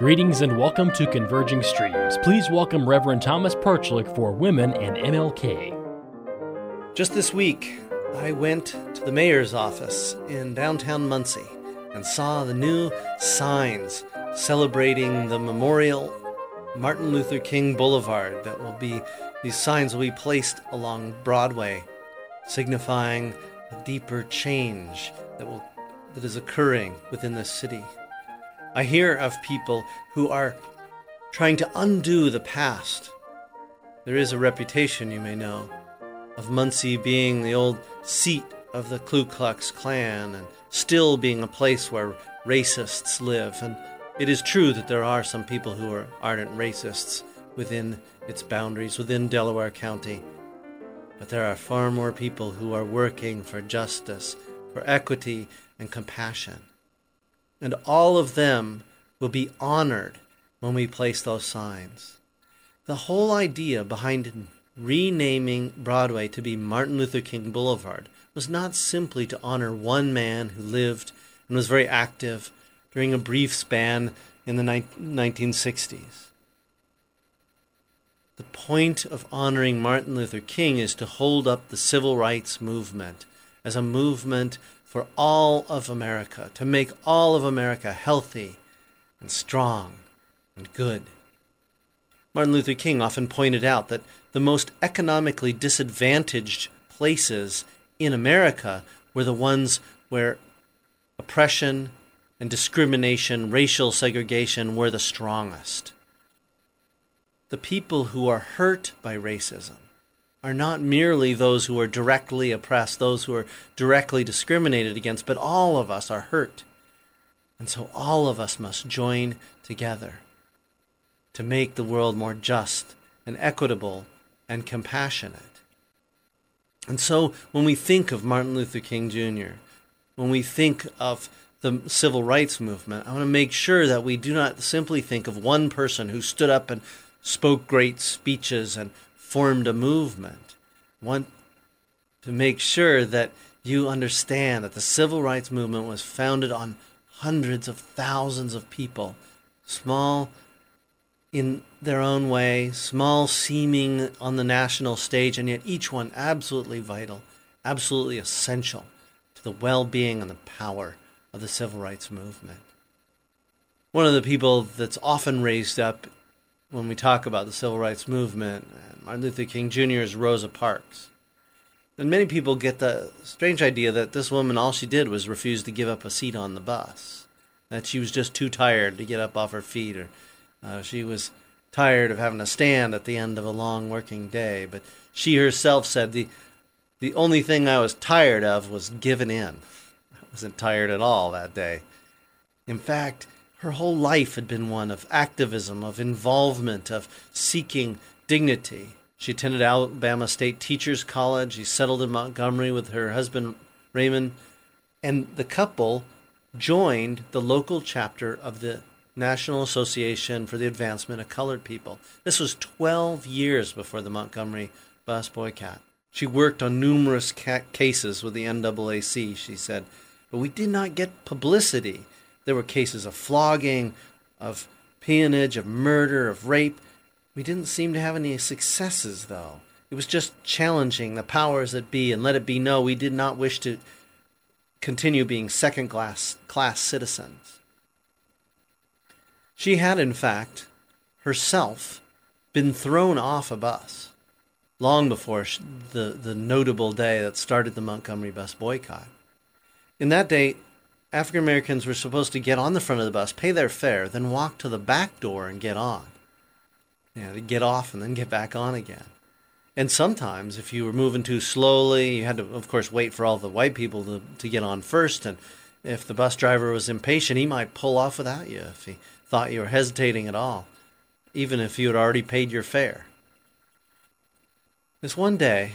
Greetings and welcome to Converging Streams. Please welcome Reverend Thomas Perchlik for Women and MLK. Just this week, I went to the mayor's office in downtown Muncie and saw the new signs celebrating the memorial Martin Luther King Boulevard that will be these signs will be placed along Broadway signifying a deeper change that will that is occurring within the city. I hear of people who are trying to undo the past. There is a reputation, you may know, of Muncie being the old seat of the Ku Klux Klan and still being a place where racists live. And it is true that there are some people who are ardent racists within its boundaries, within Delaware County. But there are far more people who are working for justice, for equity, and compassion and all of them will be honored when we place those signs. The whole idea behind renaming Broadway to be Martin Luther King Boulevard was not simply to honor one man who lived and was very active during a brief span in the 1960s. The point of honoring Martin Luther King is to hold up the civil rights movement as a movement for all of America, to make all of America healthy and strong and good. Martin Luther King often pointed out that the most economically disadvantaged places in America were the ones where oppression and discrimination, racial segregation were the strongest. The people who are hurt by racism are not merely those who are directly oppressed, those who are directly discriminated against, but all of us are hurt. And so all of us must join together to make the world more just and equitable and compassionate. And so when we think of Martin Luther King Jr., when we think of the civil rights movement, I want to make sure that we do not simply think of one person who stood up and spoke great speeches and formed a movement. Want to make sure that you understand that the civil rights movement was founded on hundreds of thousands of people, small in their own way, small seeming on the national stage, and yet each one absolutely vital, absolutely essential to the well being and the power of the civil rights movement. One of the people that's often raised up when we talk about the civil rights movement and Martin Luther King Jr. is Rosa Parks. And many people get the strange idea that this woman, all she did was refuse to give up a seat on the bus. That she was just too tired to get up off her feet, or uh, she was tired of having to stand at the end of a long working day. But she herself said, the, the only thing I was tired of was giving in. I wasn't tired at all that day. In fact, her whole life had been one of activism, of involvement, of seeking dignity. She attended Alabama State Teachers College. She settled in Montgomery with her husband, Raymond. And the couple joined the local chapter of the National Association for the Advancement of Colored People. This was 12 years before the Montgomery bus boycott. She worked on numerous ca- cases with the NAAC, she said, but we did not get publicity. There were cases of flogging, of peonage, of murder, of rape. We didn't seem to have any successes, though. It was just challenging the powers that be and let it be known we did not wish to continue being second class, class citizens. She had, in fact, herself been thrown off a bus long before the, the notable day that started the Montgomery bus boycott. In that day, African Americans were supposed to get on the front of the bus, pay their fare, then walk to the back door and get on you know, to get off and then get back on again. And sometimes, if you were moving too slowly, you had to, of course, wait for all the white people to, to get on first. And if the bus driver was impatient, he might pull off without you if he thought you were hesitating at all, even if you had already paid your fare. This one day,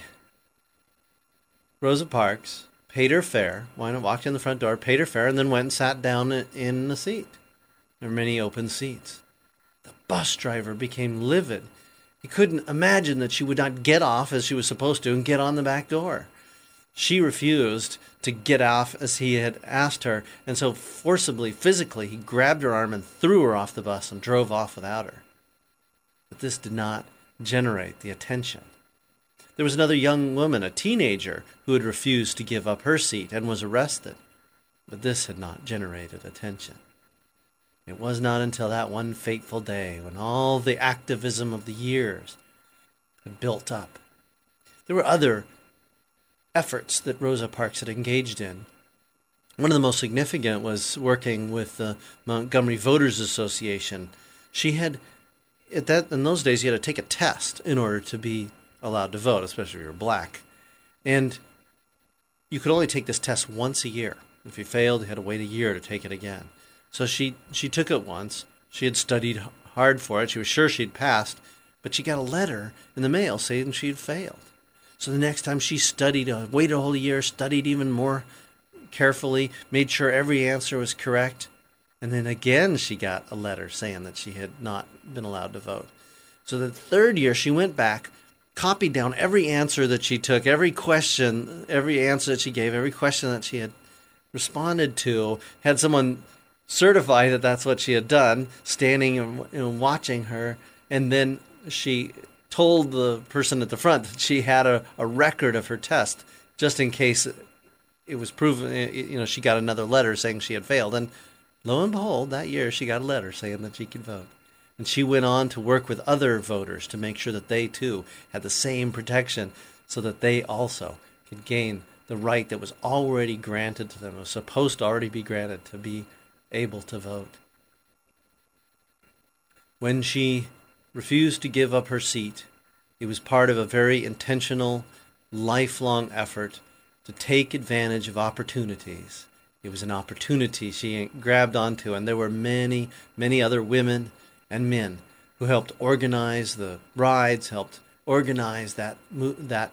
Rosa Parks paid her fare, went and walked in the front door, paid her fare, and then went and sat down in the seat. There were many open seats The bus driver became livid. He couldn't imagine that she would not get off as she was supposed to and get on the back door. She refused to get off as he had asked her, and so forcibly, physically, he grabbed her arm and threw her off the bus and drove off without her. But this did not generate the attention. There was another young woman, a teenager, who had refused to give up her seat and was arrested. But this had not generated attention. It was not until that one fateful day when all the activism of the years had built up. There were other efforts that Rosa Parks had engaged in. One of the most significant was working with the Montgomery Voters Association. She had, at that in those days, you had to take a test in order to be allowed to vote, especially if you were black, and you could only take this test once a year. If you failed, you had to wait a year to take it again. So she she took it once. She had studied hard for it. She was sure she'd passed, but she got a letter in the mail saying she'd failed. So the next time she studied, uh, waited a whole year, studied even more carefully, made sure every answer was correct, and then again she got a letter saying that she had not been allowed to vote. So the third year she went back, copied down every answer that she took, every question, every answer that she gave, every question that she had responded to, had someone certify that that's what she had done, standing and, and watching her, and then she told the person at the front that she had a, a record of her test just in case it was proven, eh, eh, you know, she got another letter saying she had failed. And lo and behold, that year she got a letter saying that she could vote. And she went on to work with other voters to make sure that they too had the same protection so that they also could gain the right that was already granted to them, was supposed to already be granted to be able to vote. When she refused to give up her seat. It was part of a very intentional, lifelong effort to take advantage of opportunities. It was an opportunity she grabbed onto, and there were many, many other women and men who helped organize the rides, helped organize that that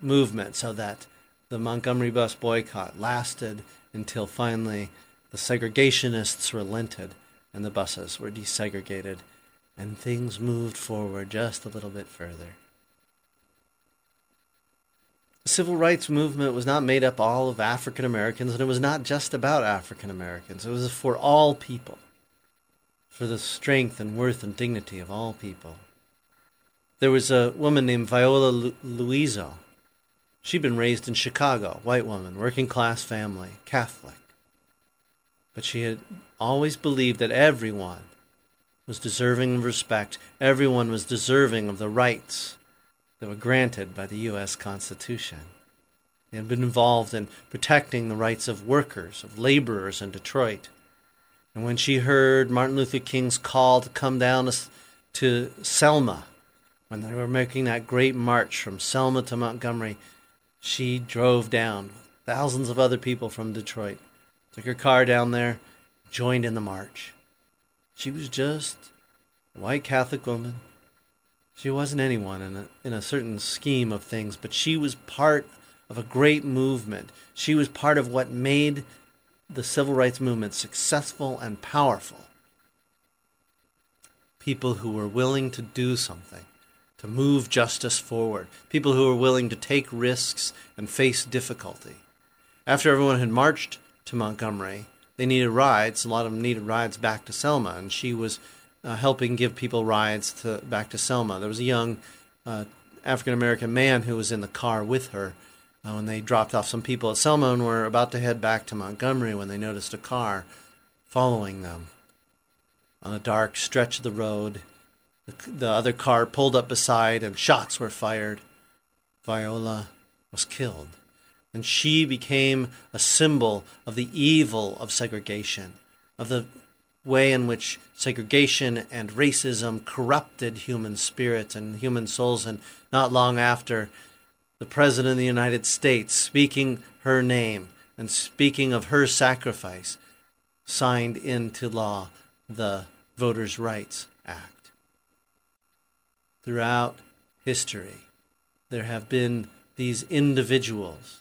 movement, so that the Montgomery bus boycott lasted until finally the segregationists relented and the buses were desegregated and things moved forward just a little bit further. The civil rights movement was not made up all of African Americans, and it was not just about African Americans. It was for all people, for the strength and worth and dignity of all people. There was a woman named Viola Lu- Liuzzo. She'd been raised in Chicago, white woman, working class family, Catholic. But she had always believed that everyone was deserving of respect. Everyone was deserving of the rights that were granted by the U.S. Constitution. They had been involved in protecting the rights of workers, of laborers in Detroit. And when she heard Martin Luther King's call to come down to Selma, when they were making that great march from Selma to Montgomery, she drove down thousands of other people from Detroit, took her car down there, joined in the march. She was just a white Catholic woman. She wasn't anyone in a, in a certain scheme of things, but she was part of a great movement. She was part of what made the civil rights movement successful and powerful. People who were willing to do something, to move justice forward, people who were willing to take risks and face difficulty. After everyone had marched to Montgomery, they needed rides. A lot of them needed rides back to Selma, and she was uh, helping give people rides to back to Selma. There was a young uh, African American man who was in the car with her uh, when they dropped off some people at Selma and were about to head back to Montgomery when they noticed a car following them on a dark stretch of the road. The, the other car pulled up beside, and shots were fired. Viola was killed and she became a symbol of the evil of segregation, of the way in which segregation and racism corrupted human spirits and human souls. And not long after, the President of the United States, speaking her name and speaking of her sacrifice, signed into law the Voters' Rights Act. Throughout history, there have been these individuals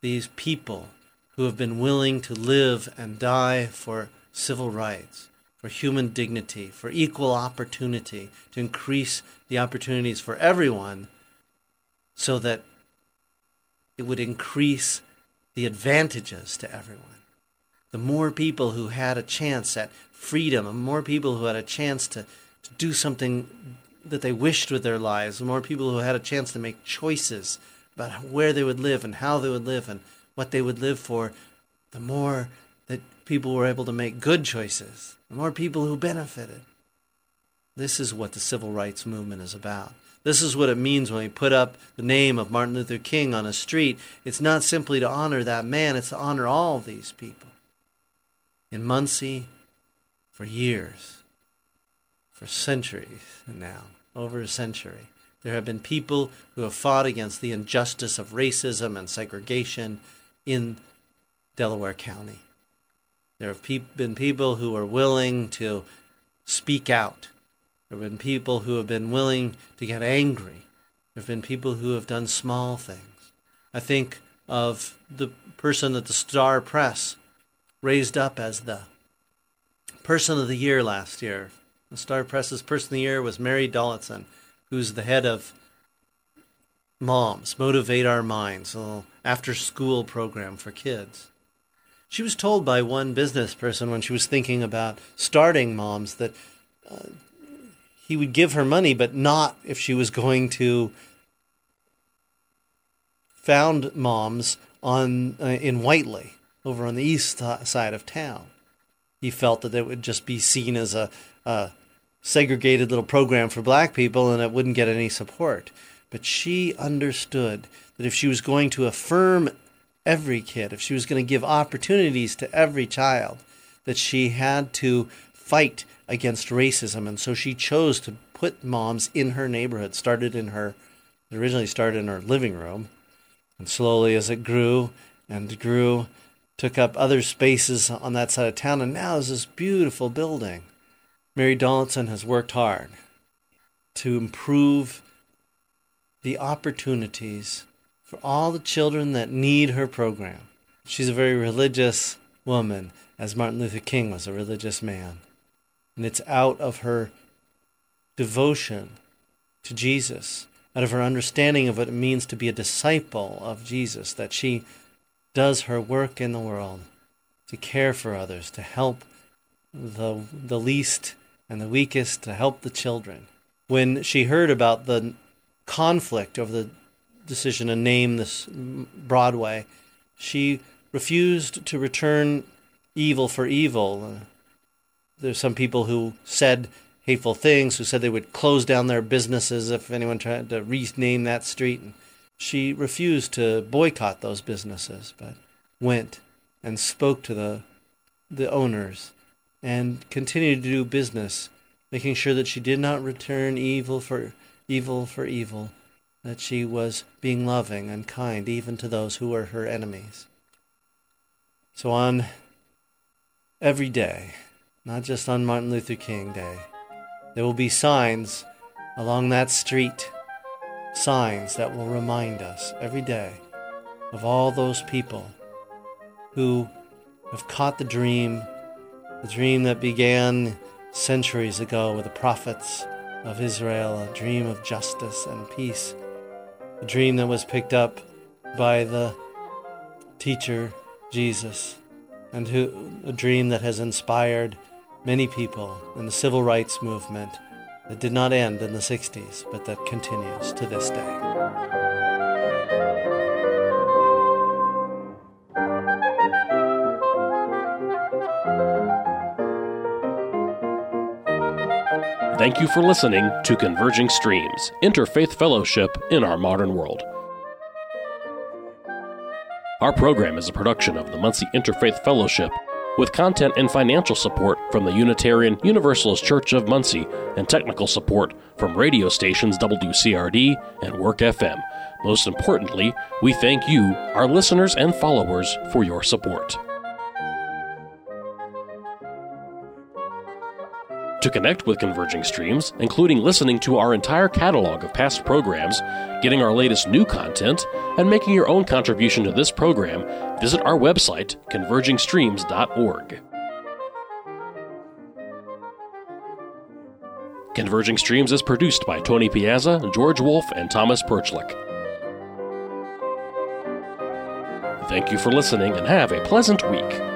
these people who have been willing to live and die for civil rights, for human dignity, for equal opportunity, to increase the opportunities for everyone so that it would increase the advantages to everyone. The more people who had a chance at freedom, the more people who had a chance to, to do something that they wished with their lives, the more people who had a chance to make choices about where they would live and how they would live and what they would live for, the more that people were able to make good choices, the more people who benefited. This is what the civil rights movement is about. This is what it means when we put up the name of Martin Luther King on a street. It's not simply to honor that man, it's to honor all these people. In Muncie, for years, for centuries now, over a century, there have been people who have fought against the injustice of racism and segregation in Delaware County. There have been people who are willing to speak out there have been people who have been willing to get angry. There have been people who have done small things. I think of the person that the Star Press raised up as the Person of the Year last year. The Star Press's Person of the Year was Mary Dollison, who's the head of Moms, Motivate Our Minds, a after school program for kids. She was told by one business person when she was thinking about starting Moms that uh, he would give her money, but not if she was going to found moms on uh, in Whitely, over on the east side of town. He felt that it would just be seen as a, a segregated little program for black people and it wouldn't get any support. But she understood that if she was going to affirm every kid, if she was going to give opportunities to every child, that she had to fight against racism. And so she chose to put moms in her neighborhood. Started in her, originally started in her living room. And slowly as it grew and grew, took up other spaces on that side of town. And now is this beautiful building. Mary Dollison has worked hard to improve the opportunities for all the children that need her program. She's a very religious woman, as Martin Luther King was a religious man. And it's out of her devotion to Jesus, out of her understanding of what it means to be a disciple of Jesus, that she does her work in the world to care for others, to help the, the least and the weakest, to help the children. When she heard about the conflict over the decision to name this Broadway, she refused to return evil for evil there's some people who said hateful things, who said they would close down their businesses if anyone tried to rename that street. And she refused to boycott those businesses, but went and spoke to the the owners and continued to do business, making sure that she did not return evil for evil for evil, that she was being loving and kind even to those who were her enemies. So on every day, not just on Martin Luther King Day. There will be signs along that street, signs that will remind us every day of all those people who have caught the dream, the dream that began centuries ago with the prophets of Israel, a dream of justice and peace, a dream that was picked up by the teacher Jesus, and who, a dream that has inspired many people in the civil rights movement that did not end in the 60s, but that continues to this day. Thank you for listening to Converging Streams Interfaith Fellowship in Our Modern World. Our program is a production of the Muncie Interfaith Fellowship with content and financial support from the Unitarian Universalist Church of Muncie and technical support from radio stations WCRD and Work FM. Most importantly, we thank you, our listeners and followers, for your support. To connect with Converging Streams, including listening to our entire catalog of past programs, getting our latest new content, and making your own contribution to this program, visit our website, convergingstreams.org. Converging Streams is produced by Tony Piazza, George Wolf, and Thomas Perchlik. Thank you for listening and have a pleasant week.